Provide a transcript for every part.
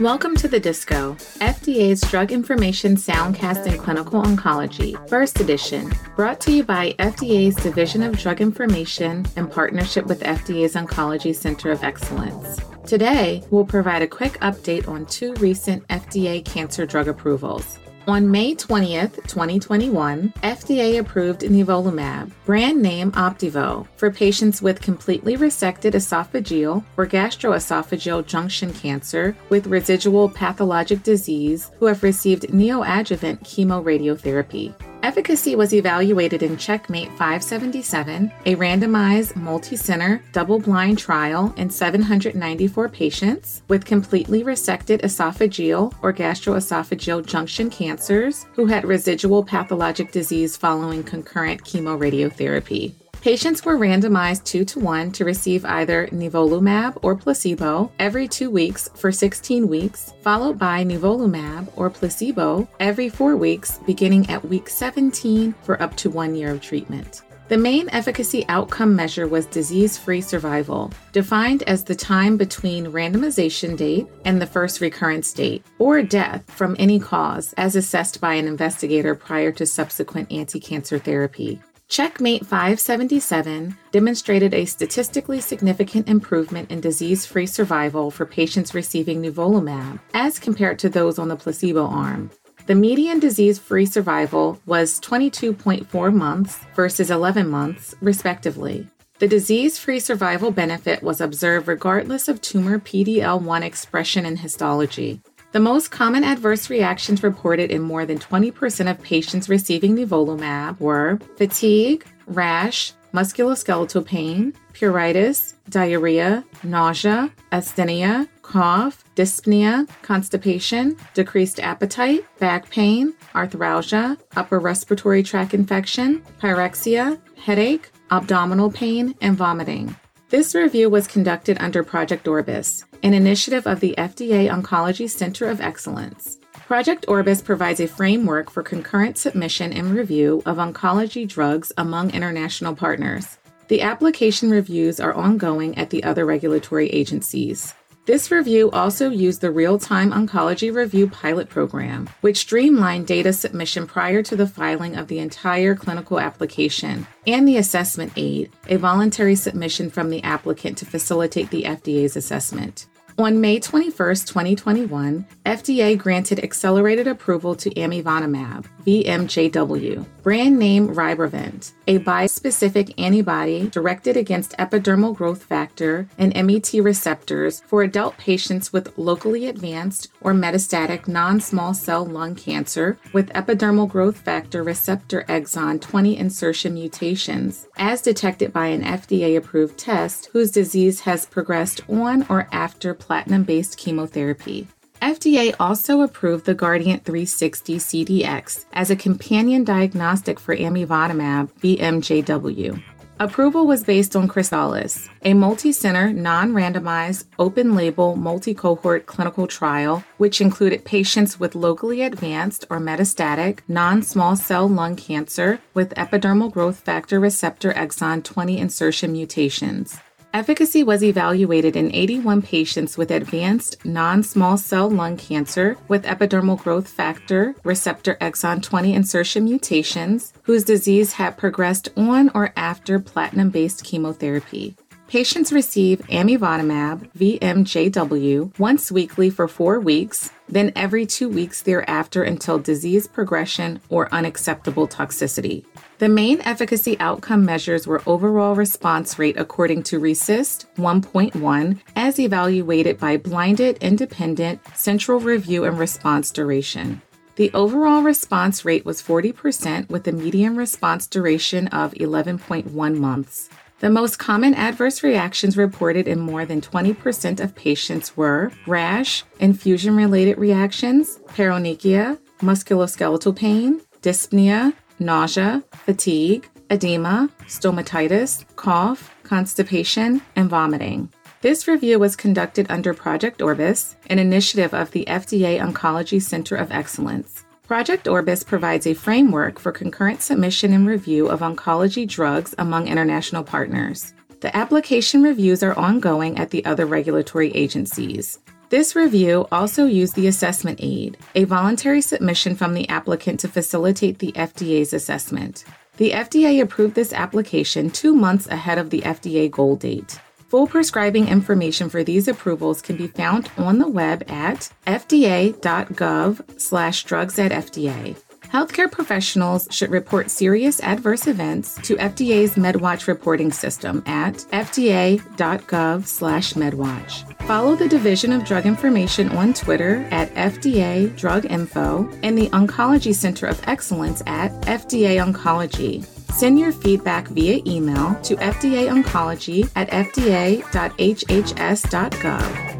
Welcome to the Disco, FDA's Drug Information Soundcast in Clinical Oncology, Burst Edition, brought to you by FDA's Division of Drug Information in partnership with FDA's Oncology Center of Excellence. Today, we'll provide a quick update on two recent FDA cancer drug approvals. On May 20th, 2021, FDA approved nivolumab, brand name Opdivo, for patients with completely resected esophageal or gastroesophageal junction cancer with residual pathologic disease who have received neoadjuvant chemoradiotherapy. Efficacy was evaluated in Checkmate 577, a randomized, multi-center, double-blind trial in 794 patients with completely resected esophageal or gastroesophageal junction cancers who had residual pathologic disease following concurrent chemoradiotherapy. Patients were randomized 2 to 1 to receive either nivolumab or placebo every 2 weeks for 16 weeks, followed by nivolumab or placebo every 4 weeks beginning at week 17 for up to 1 year of treatment. The main efficacy outcome measure was disease free survival, defined as the time between randomization date and the first recurrence date, or death from any cause as assessed by an investigator prior to subsequent anti cancer therapy. Checkmate 577 demonstrated a statistically significant improvement in disease free survival for patients receiving nivolumab as compared to those on the placebo arm. The median disease free survival was 22.4 months versus 11 months, respectively. The disease free survival benefit was observed regardless of tumor PD L1 expression in histology. The most common adverse reactions reported in more than 20% of patients receiving nivolumab were fatigue, rash, musculoskeletal pain, pruritus, diarrhea, nausea, asthenia, cough, dyspnea, constipation, decreased appetite, back pain, arthralgia, upper respiratory tract infection, pyrexia, headache, abdominal pain, and vomiting. This review was conducted under Project Orbis, an initiative of the FDA Oncology Center of Excellence. Project Orbis provides a framework for concurrent submission and review of oncology drugs among international partners. The application reviews are ongoing at the other regulatory agencies. This review also used the Real Time Oncology Review pilot program, which streamlined data submission prior to the filing of the entire clinical application, and the assessment aid, a voluntary submission from the applicant to facilitate the FDA's assessment. On May 21, 2021, FDA granted accelerated approval to amivantamab, VMJW, brand name Rybrevant, a bispecific antibody directed against epidermal growth factor and MET receptors for adult patients with locally advanced or metastatic non small cell lung cancer with epidermal growth factor receptor exon 20 insertion mutations, as detected by an FDA approved test whose disease has progressed on or after platinum based chemotherapy. FDA also approved the Guardant 360 CDx as a companion diagnostic for amivantamab VMJW. Approval was based on Chrysalis, a multi-center, non-randomized, open-label, multi-cohort clinical trial which included patients with locally advanced or metastatic non-small cell lung cancer with epidermal growth factor receptor exon 20 insertion mutations. Efficacy was evaluated in 81 patients with advanced non small cell lung cancer with epidermal growth factor receptor exon 20 insertion mutations whose disease had progressed on or after platinum based chemotherapy. Patients receive amivantamab VMJW once weekly for four weeks, then every two weeks thereafter until disease progression or unacceptable toxicity. The main efficacy outcome measures were overall response rate according to RECIST 1.1 as evaluated by blinded independent central review and response duration. The overall response rate was 40% with a median response duration of 11.1 months. The most common adverse reactions reported in more than 20% of patients were rash, infusion related reactions, paronychia, musculoskeletal pain, dyspnea, nausea, fatigue, edema, stomatitis, cough, constipation, and vomiting. This review was conducted under Project Orbis, an initiative of the FDA Oncology Center of Excellence. Project Orbis provides a framework for concurrent submission and review of oncology drugs among international partners. The application reviews are ongoing at the other regulatory agencies. This review also used the assessment aid, a voluntary submission from the applicant to facilitate the FDA's assessment. The FDA approved this application two months ahead of the FDA goal date. Full prescribing information for these approvals can be found on the web at fda.gov slash drugs at FDA. Healthcare professionals should report serious adverse events to FDA's MedWatch reporting system at fda.gov/medwatch. Follow the Division of Drug Information on Twitter at FDA Drug Info and the Oncology Center of Excellence at FDA Oncology. Send your feedback via email to fdaoncology at fda.hhs.gov.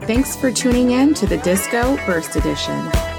Thanks for tuning in to the Disco Burst Edition.